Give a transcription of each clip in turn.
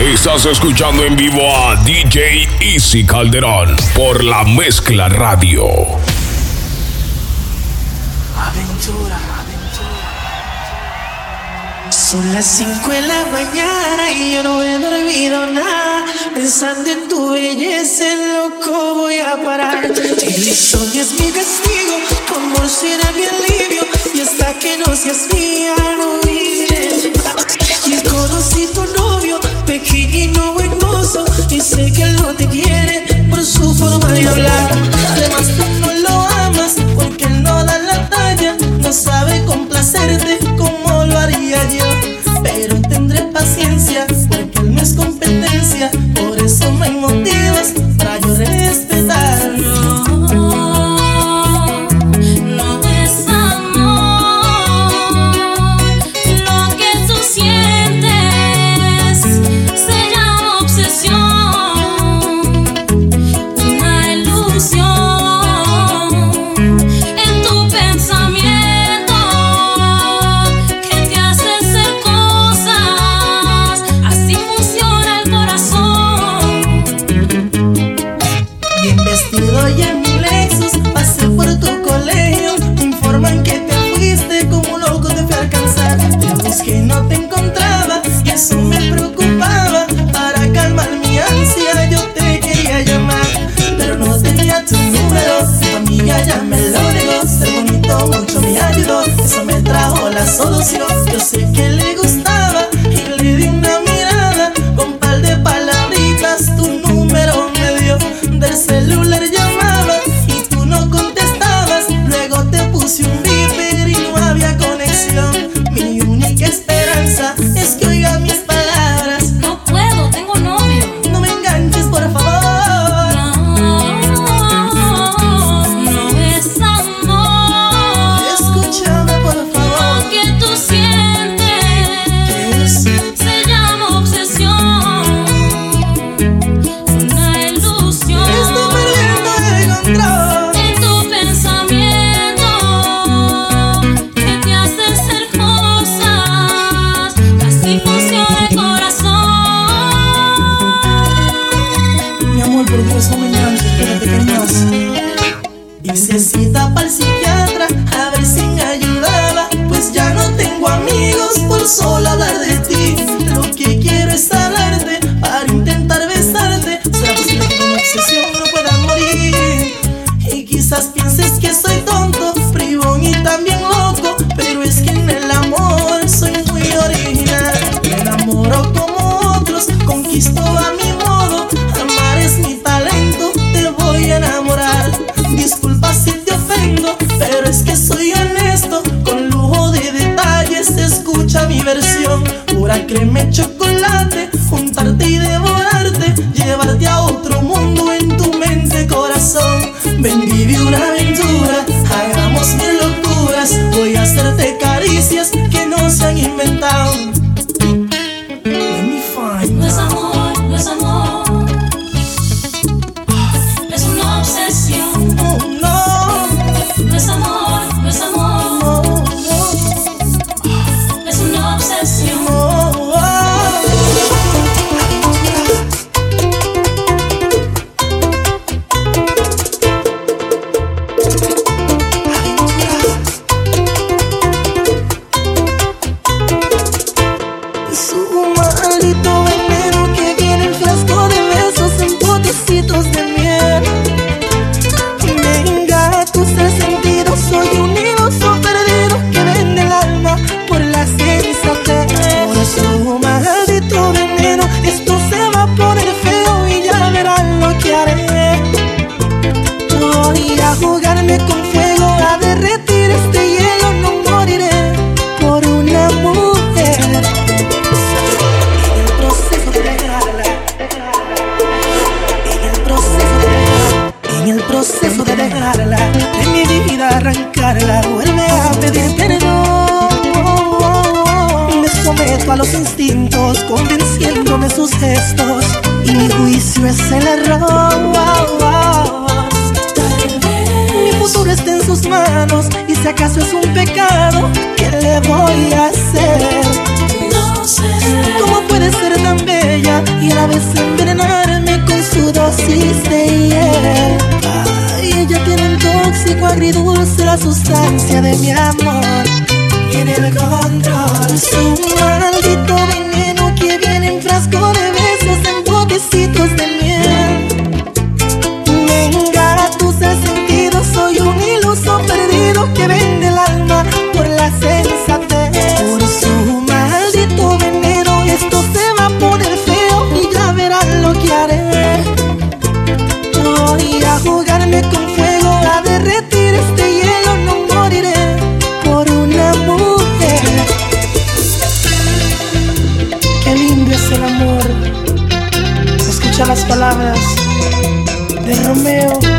Estás escuchando en vivo a DJ Easy Calderón por la mezcla radio. Aventura, aventura. Son las 5 de la mañana y yo no he dormido nada. Pensando en tu belleza, loco, voy a parar. El insomnio es mi castigo, tu será mi alivio. Y hasta que no seas mía, no viviré. Y conocí tu novio pequeño hermoso y sé que él no te quiere por su forma de hablar. Además tú no lo amas porque él no da la talla, no sabe complacerte como lo haría yo. Pero tendré paciencia porque él no es competencia, por eso no hay motivos para llorar. hablar ya jugarme con fuego, a derretir este hielo, no moriré por una mujer. Qué lindo es el amor. Se escuchan las palabras de Romeo.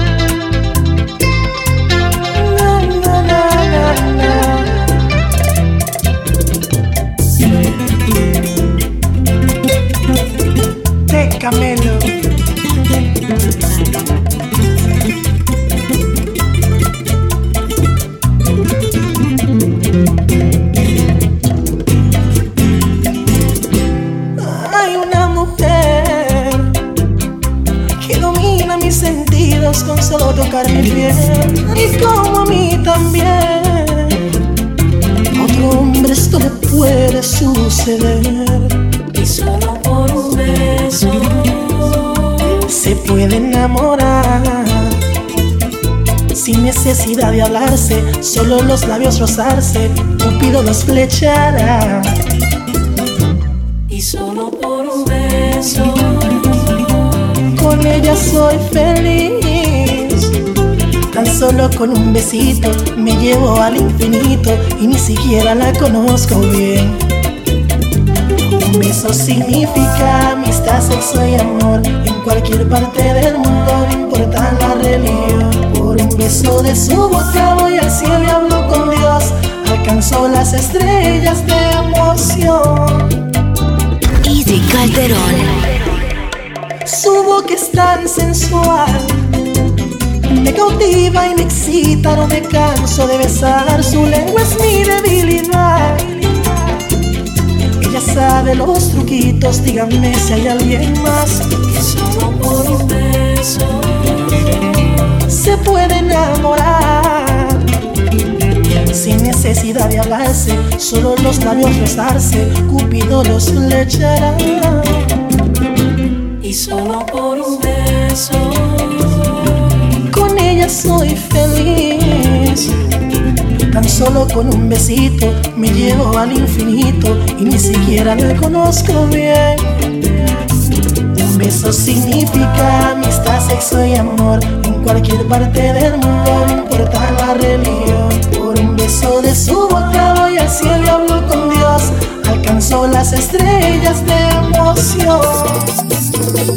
Hablarse, solo los labios rozarse, Cupido los flechará. Y solo por un beso. Con ella soy feliz. Tan solo con un besito me llevo al infinito y ni siquiera la conozco bien. Un beso significa amistad, sexo y amor. En cualquier parte del mundo, no importa la religión. Un beso de su boca voy al cielo y hablo con Dios. Alcanzó las estrellas de emoción. Easy Calderón. Su boca es tan sensual. Me cautiva y me excita, no me canso de besar. Su lengua es mi debilidad. Ella sabe los truquitos, díganme si hay alguien más. Y solo por un beso. Se puede enamorar. Sin necesidad de hablarse, solo los labios rozarse, Cupido los flechará. Y solo por un beso. Con ella soy feliz. Tan solo con un besito me llevo al infinito y ni siquiera la conozco bien. Beso significa amistad, sexo y amor. En cualquier parte del mundo, no importa la religión. Por un beso de su boca voy al cielo y hablo con Dios. Alcanzó las estrellas de emoción.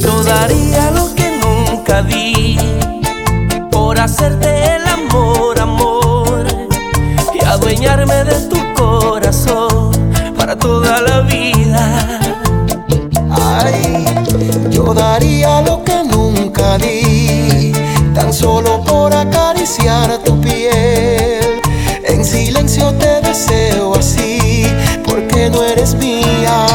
Yo daría lo que nunca di por hacerte el amor, amor y adueñarme de tu corazón para toda la vida. Ay, daría lo que nunca di, tan solo por acariciar tu piel. En silencio te deseo así, porque no eres mía.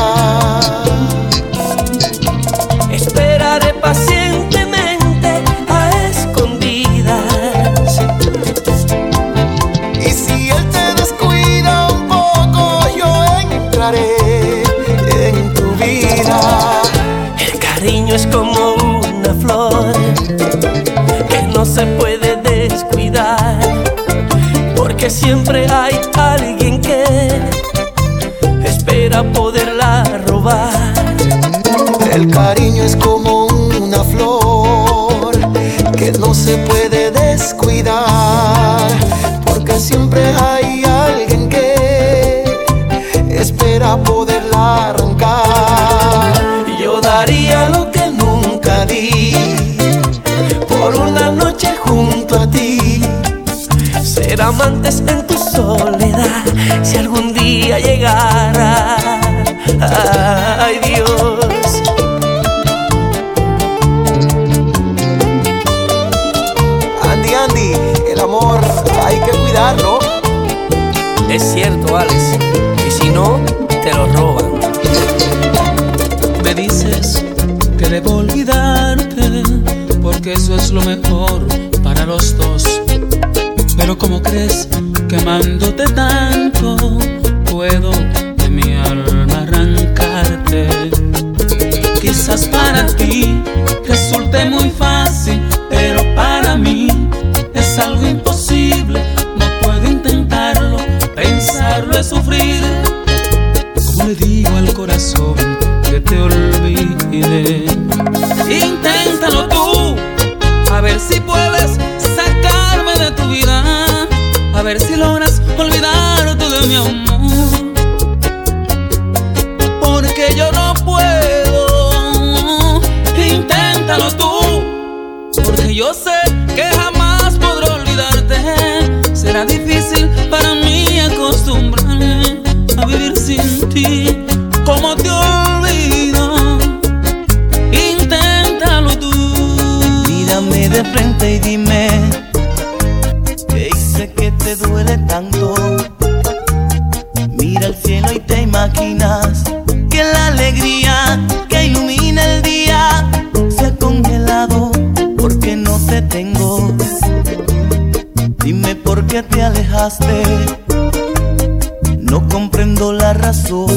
Siempre hay alguien que espera poderla robar. El cariño es como una flor que no se puede descuidar, amantes en tu soledad si algún día llegara. Ay Dios. Andy, Andy, el amor hay que cuidarlo. Es cierto, Alex. Y si no, te lo roban. Me dices que es lo mejor para los dos. Pero como crees que amándote tanto puedo de mi alma arrancarte? Quizás para ti resulte muy fácil, pero para mí es algo imposible. No puedo intentarlo, pensarlo es sufrir. Como le digo al corazón que te olvide. Te imaginas Que la alegría que ilumina el día Se ha congelado porque no te tengo. Dime por qué te alejaste. No comprendo la razón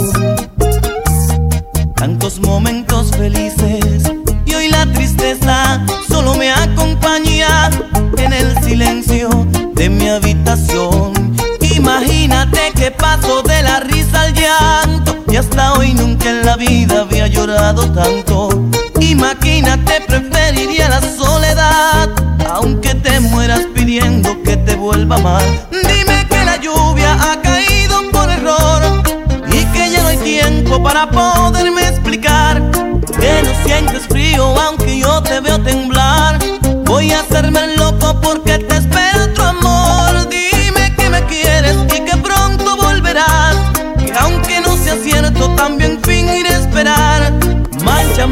llorado tanto. Imagínate preferiría la soledad aunque te mueras pidiendo que te vuelva mal. Dime que la lluvia ha caído por error y que ya no hay tiempo para poderme explicar que no sientes frío aunque yo te veo temblar. Voy a hacerme el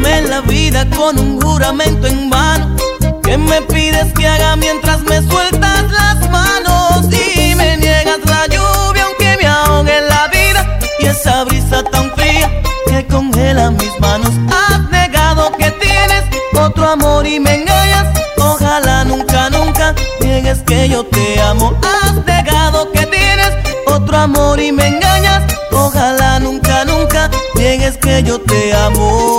Manchame la vida con un juramento en vano. Que me pides que haga mientras me sueltas las manos y me niegas la lluvia aunque me ahogue la vida y esa brisa tan fría que congela mis manos. Has negado que tienes otro amor y me engañas. Ojalá nunca, nunca niegues que yo te amo. Has negado que tienes otro amor y me engañas. Ojalá nunca, nunca niegues que yo te amo.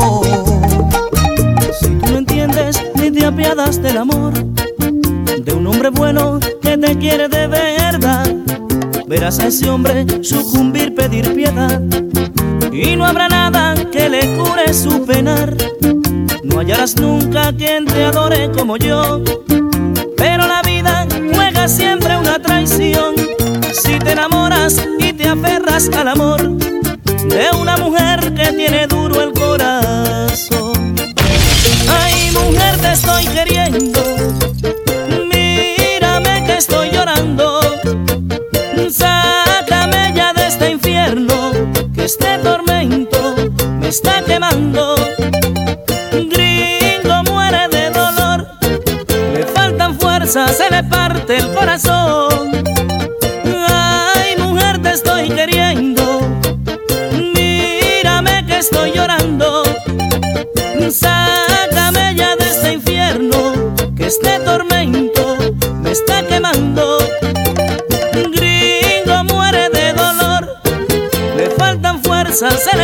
Amor de un hombre bueno que te quiere de verdad, verás a ese hombre sucumbir, pedir piedad y no habrá nada que le cure su penar. No hallarás nunca quien te adore como yo, pero la vida juega siempre una traición. Si te enamoras y te aferras al amor de una mujer que tiene duro el corazón. Ay, mujer, te estoy queriendo. Está quemando. Gringo muere de dolor, le faltan fuerzas, se le parte el corazón. Ay, mujer, te estoy queriendo. Mírame que estoy llorando. Sácame ya de este infierno, que este tormento me está quemando. Gringo muere de dolor, le faltan fuerzas, se le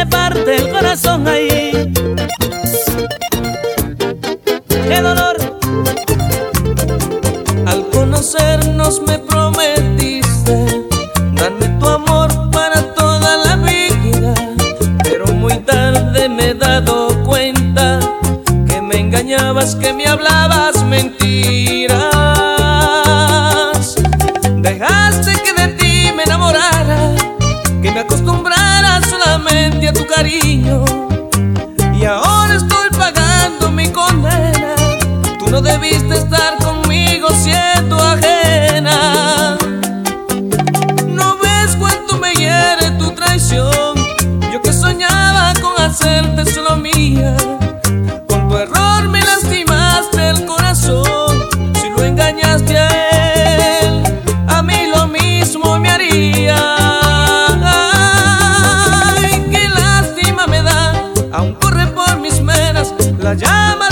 pajama.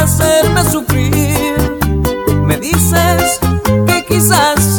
hacerme sufrir. Me dices que quizás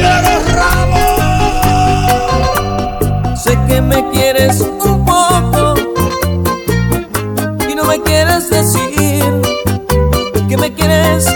los ramos. Sé que me quieres un poco y no me quieres decir que me quieres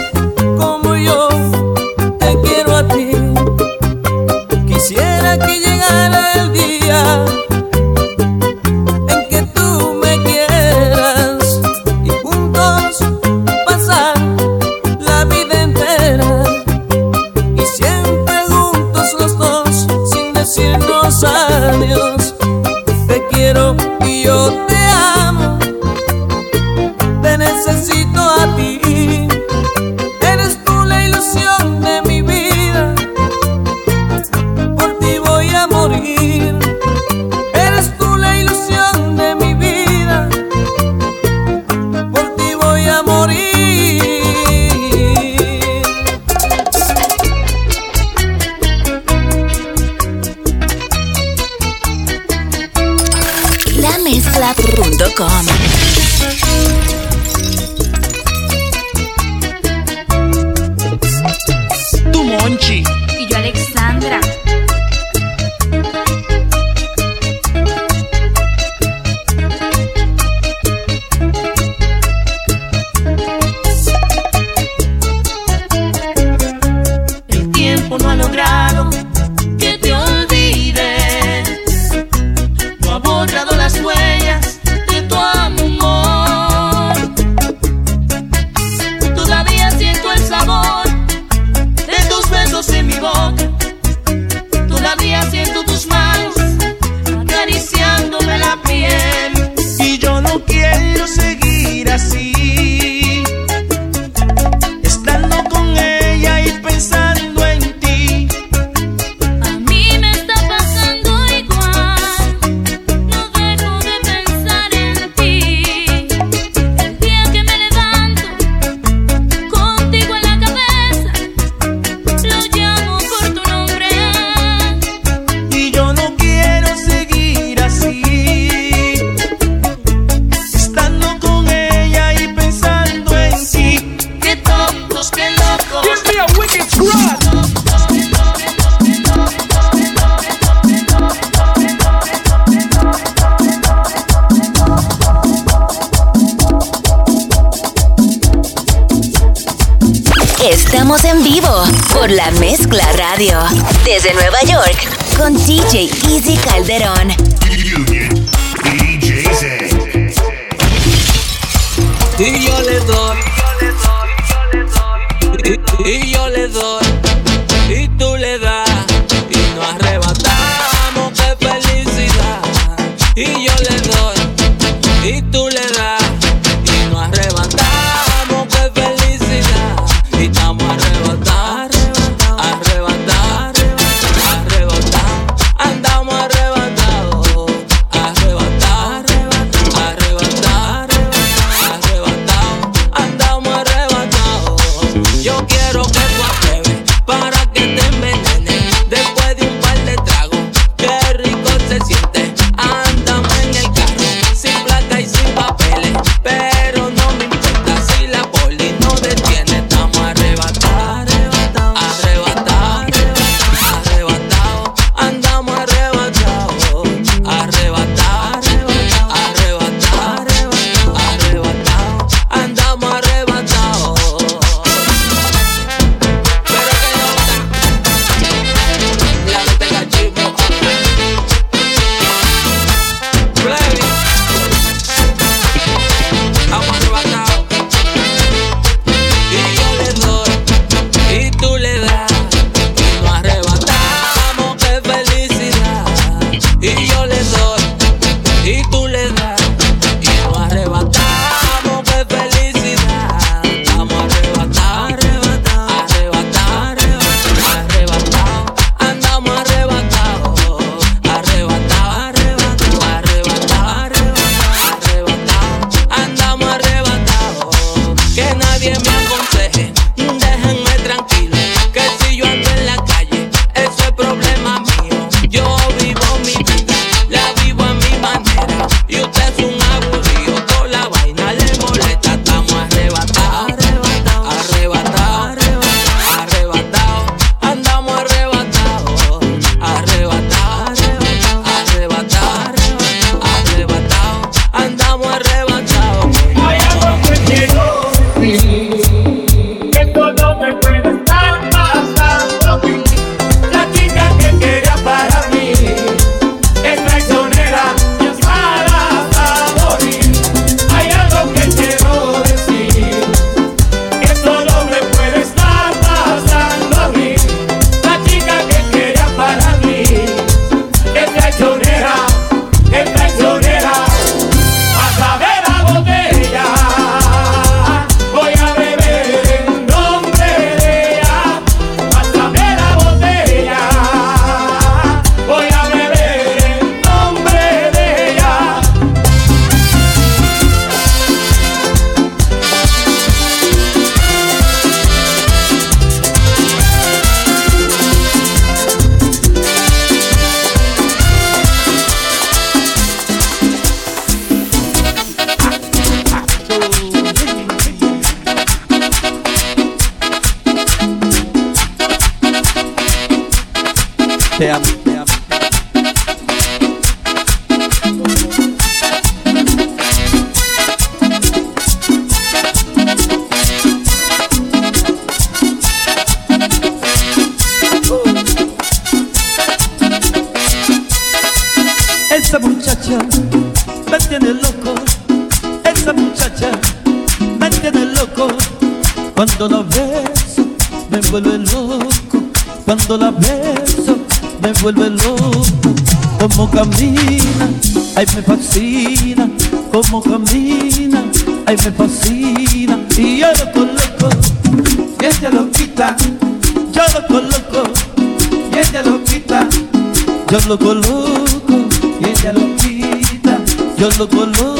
yo lo coloco y ella lo quita, yo lo coloco.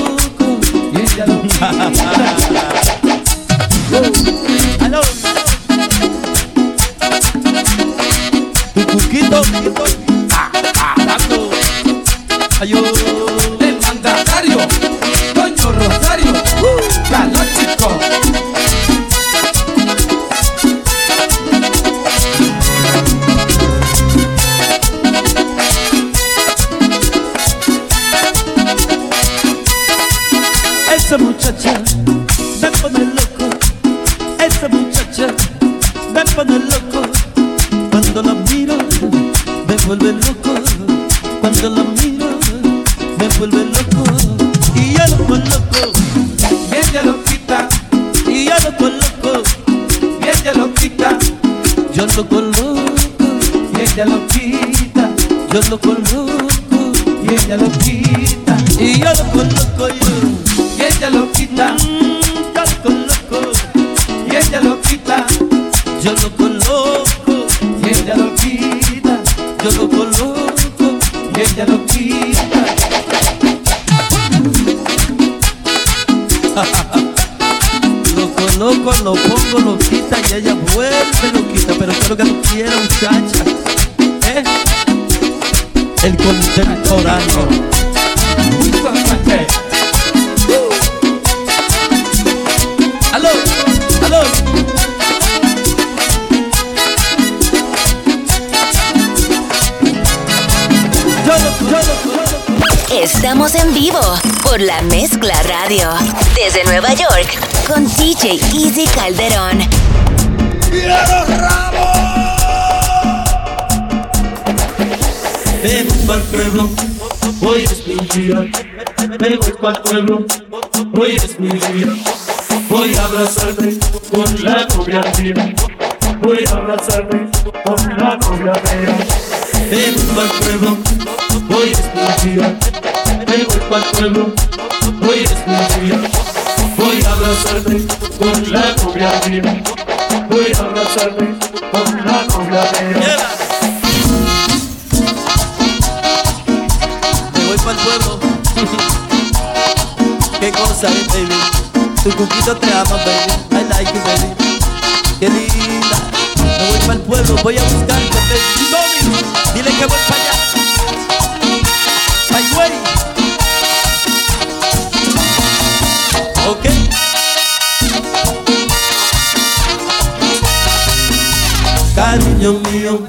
Yo loco Estamos en vivo por la Mezcla Radio. Desde Nueva York con DJ Easy Calderón. Ven pa'l pueblo, hoy es mi día. Me voy pa'l pueblo, hoy es mi día. Voy a abrazarte con la mía. Voy a abrazarte con la novia mía. Ven pa'l pueblo, hoy es mi voy pa'l pueblo, hoy es mi día. Voy a abrazarte con la novia mía. Voy a abrazarte con la novia mía. Me voy para el pueblo. Qué cosa es, baby. Tu cuquito te ama, baby. I like you, baby. Qué linda. Me voy para el pueblo, voy a buscarte, baby. Tommy, dile que voy para allá. Cariño mío,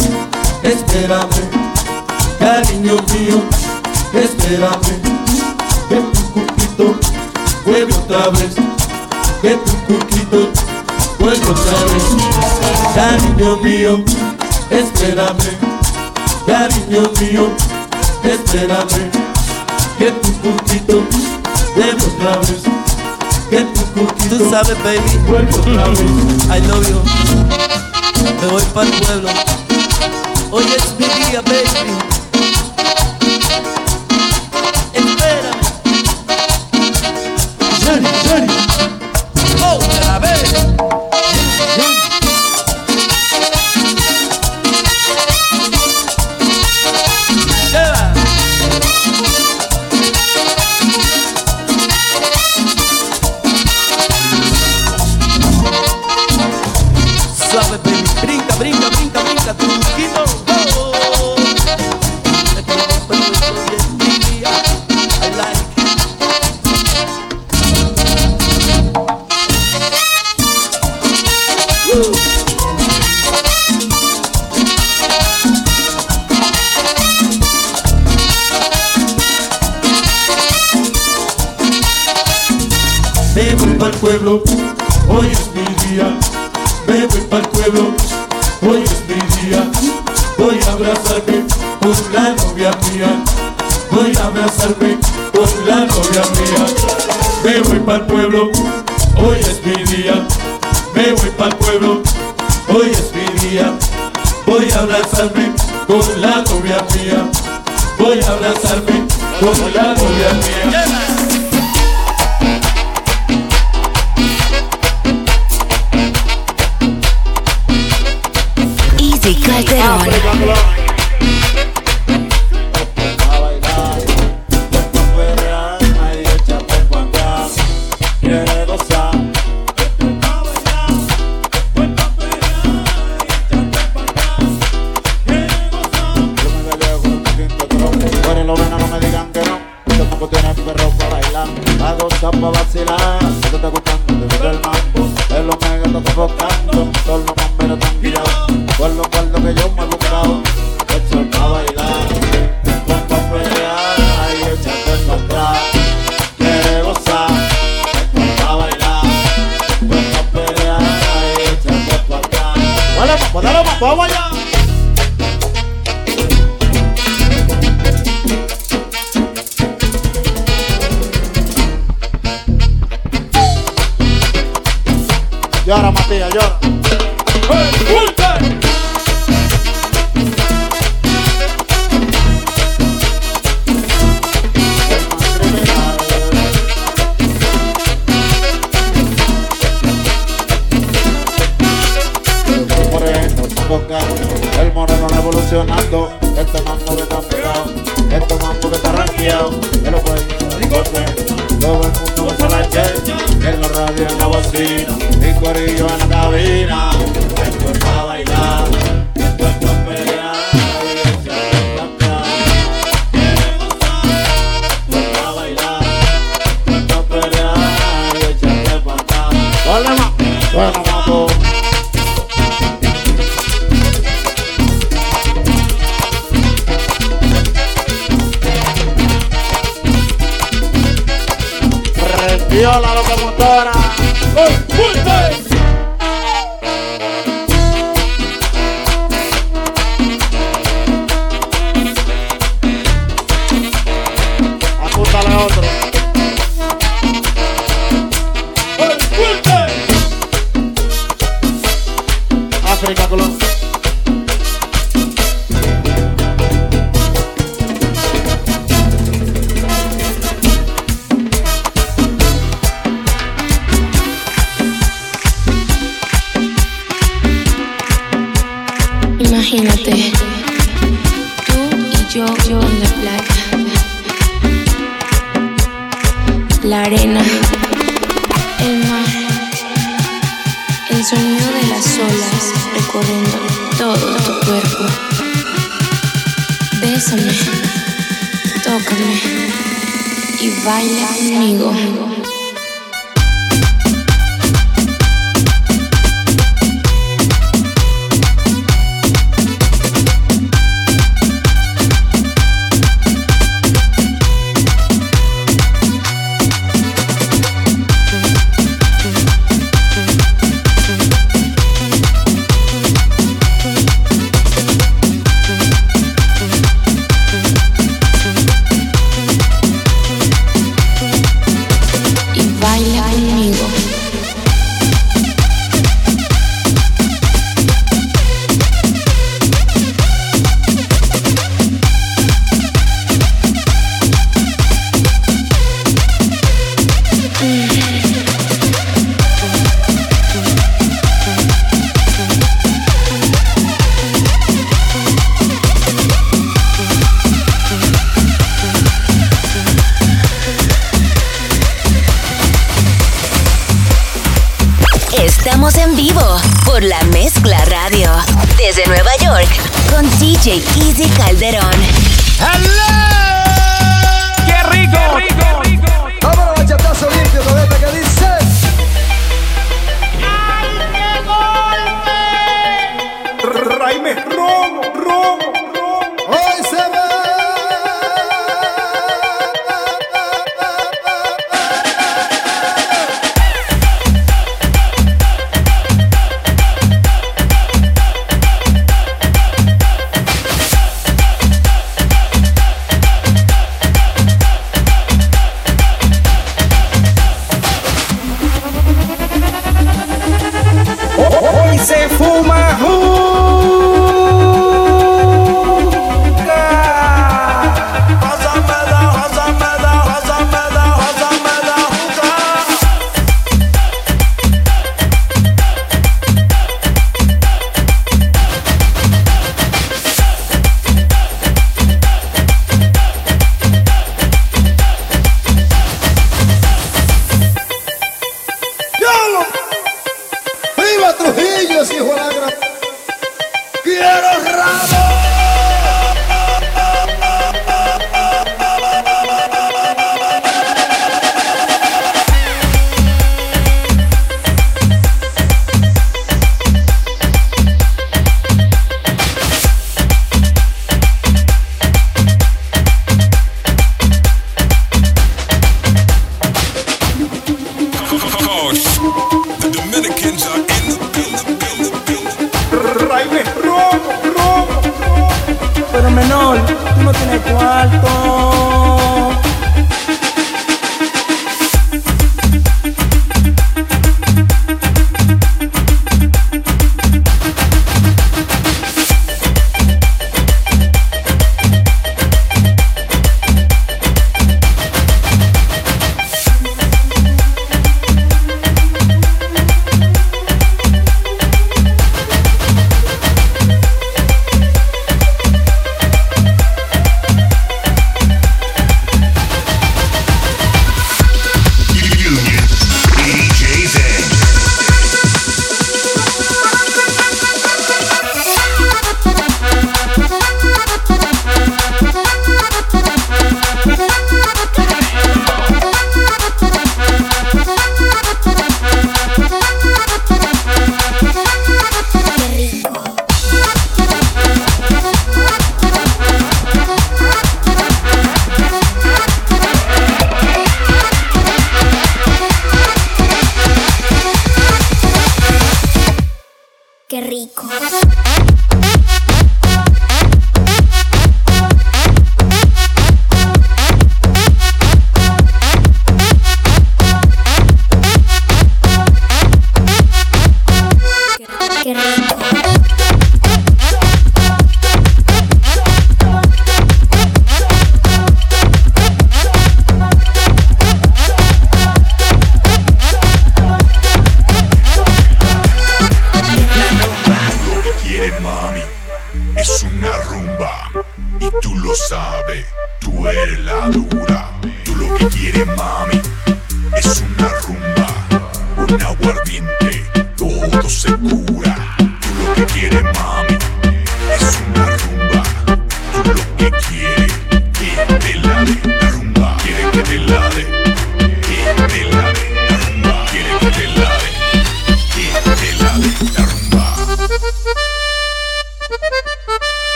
espérame. Cariño mío, espérame. Que tu cuquito vuelve otra vez. Que tu cuquito vuelve otra vez. Cariño mío, espérame. Cariño mío, espérame. Que tu cuquito vuelve otra vez. Que tu cuquito Tú sabes, baby. vuelve otra vez. I love you. Me voy para el pueblo. Hoy es mi día, baby. Pueblo, hoy es mi día. Me voy para el pueblo, hoy es mi día. Voy a abrazarme con la novia mía. Voy a abrazarme con la novia mía. Me voy para el pueblo, hoy es mi día. Me voy para el pueblo, hoy es mi día. Voy a abrazarme con la novia mía. Voy a abrazarme con la novia mía. Calderón.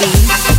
Ay,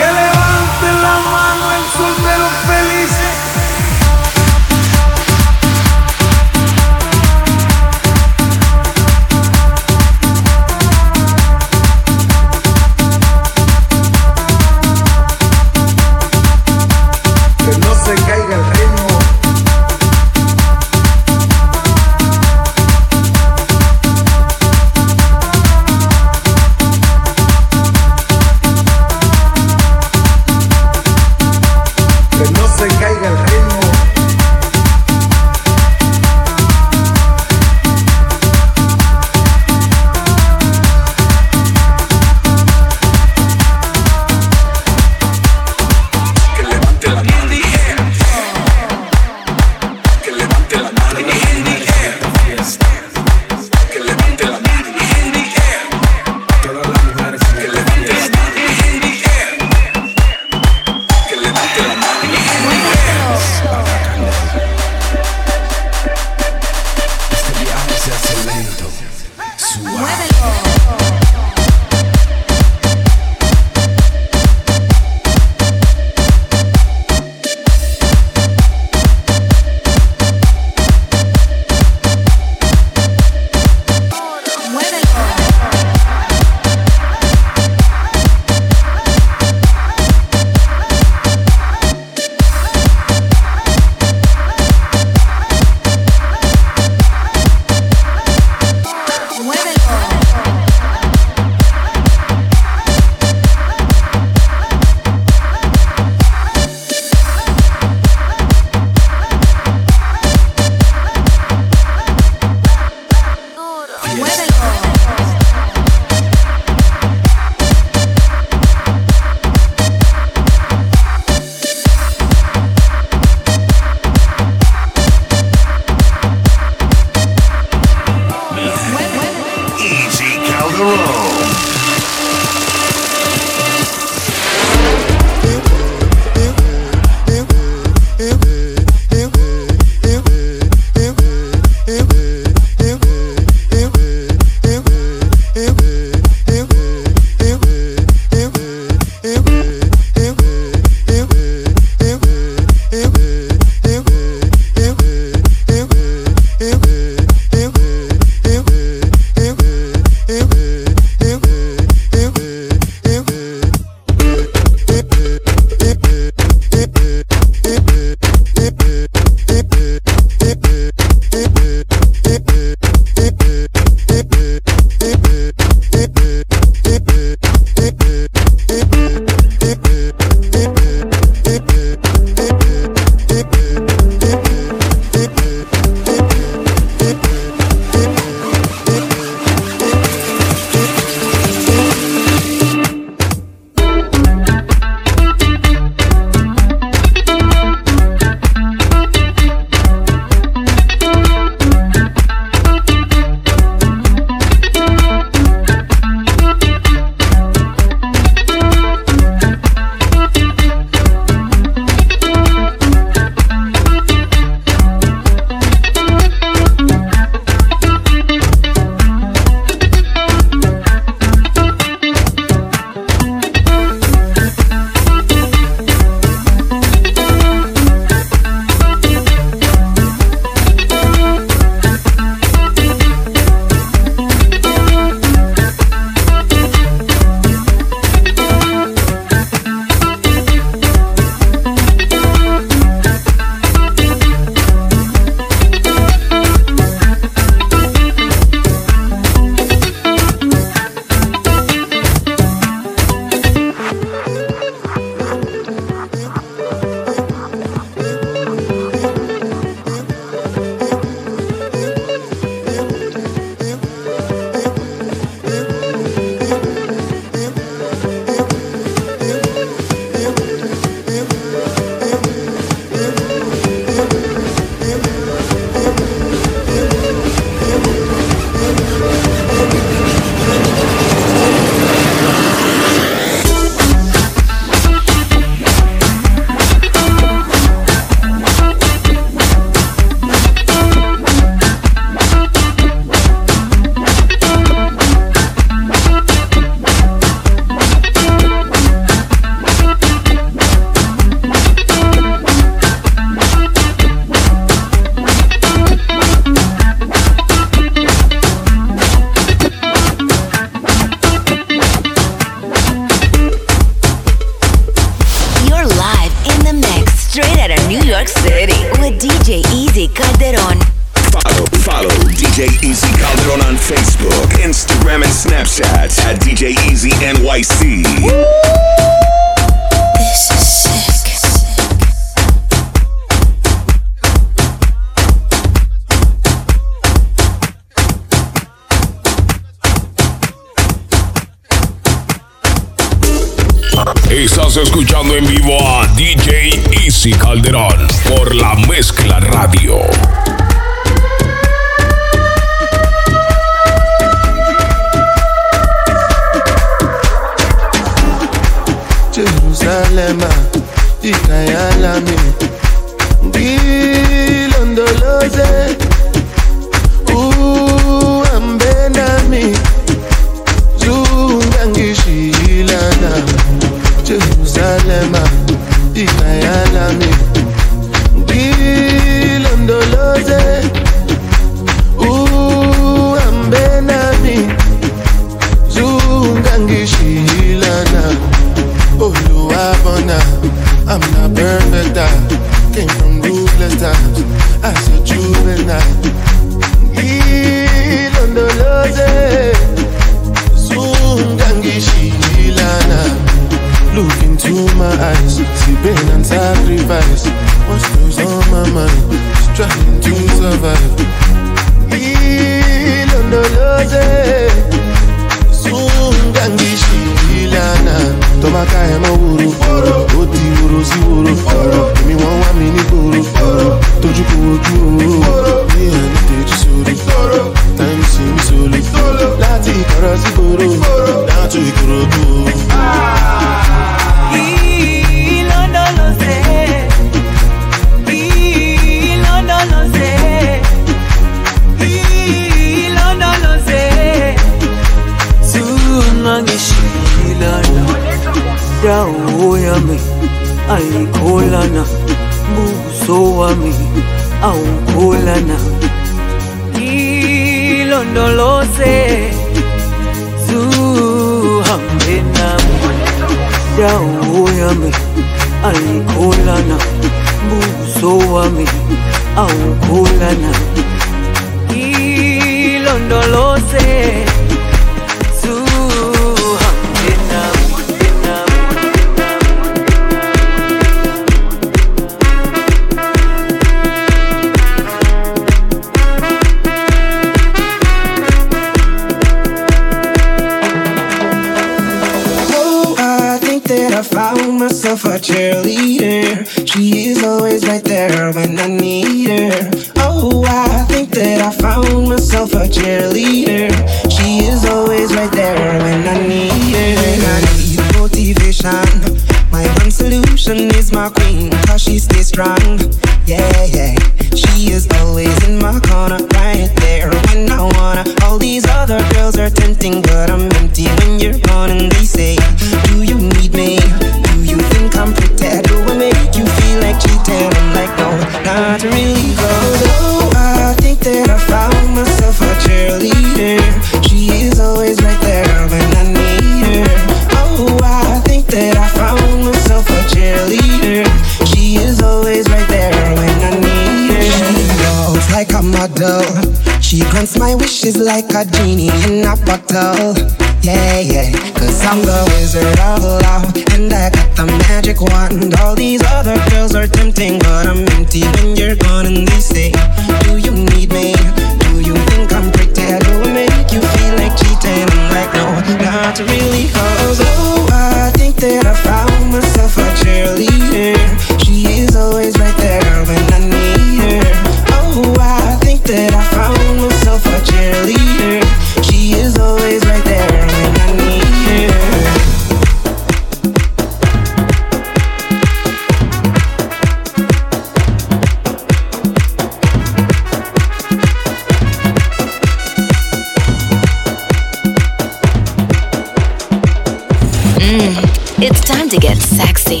to get sexy.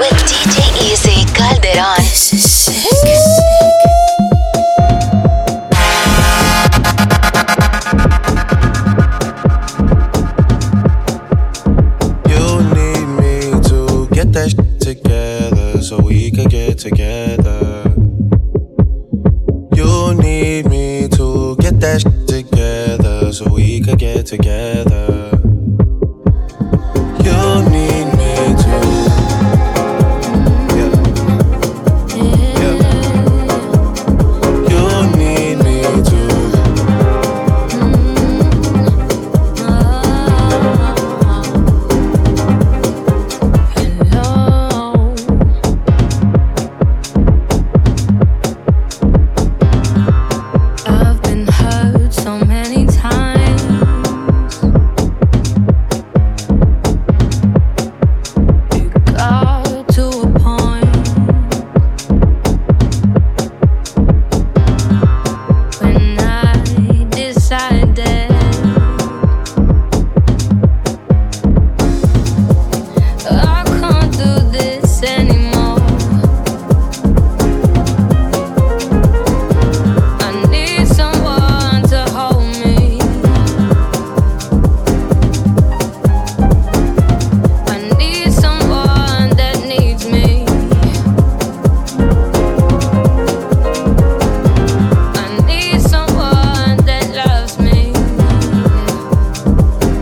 With DJ Easy Calderon. You need me to get that together so we can get together. You need me to get that sh- together so we can get together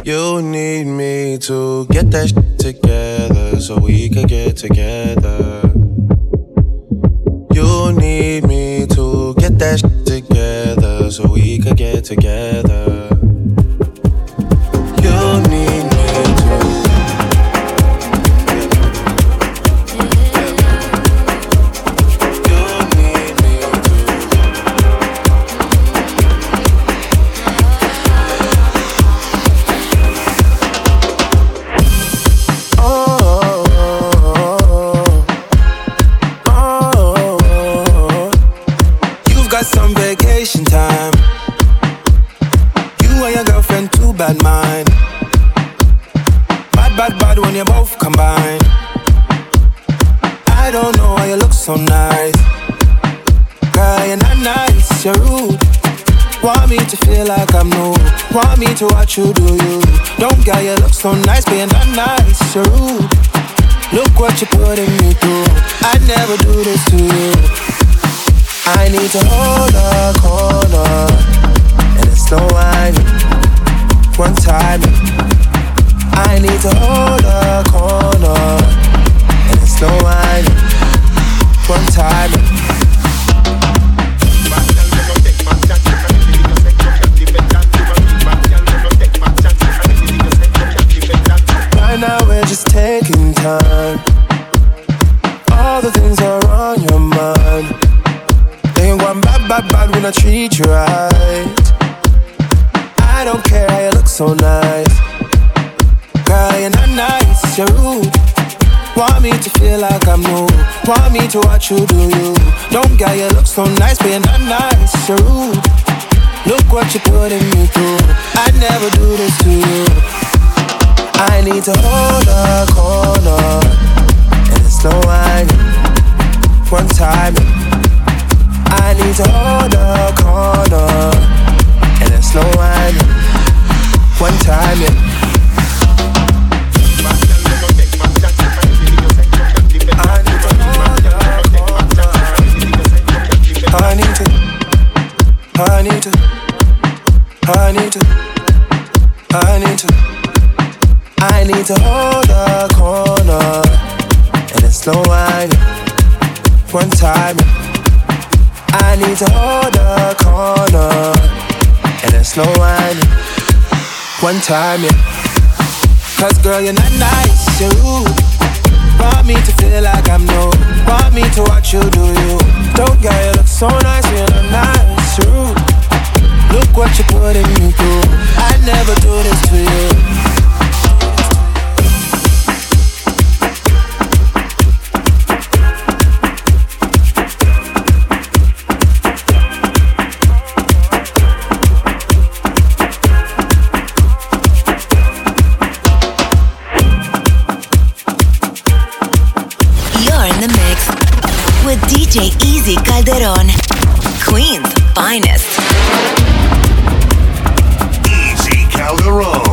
You need me to get that shit together so we can get together. You need me to get that shit together so we could get together. Do you. Don't get you look so nice, but you're nice, you're rude. Look what you're putting me through. I'd never do this to you. I need to hold Want me to watch you do you. Don't get you look so nice, you're not nice, you're rude. Look what you're putting me through. I'd never do this to you. I need to hold a corner, and it's no whining. One time, I need to hold a corner, and it's no whining. One time, I need to, I need to, I need to, I need to, I need to hold a corner, and it's no whining. One time, I need to hold a corner, and it's no whining. One time. Cause girl, you're not nice, you're. Want me to feel like I'm new. Want me to watch you do you. Don't get you look so nice, you're not nice, you're. Look what you're putting me through. I'd never do this to you. Easy Calderon. Queen's finest. Easy Calderon.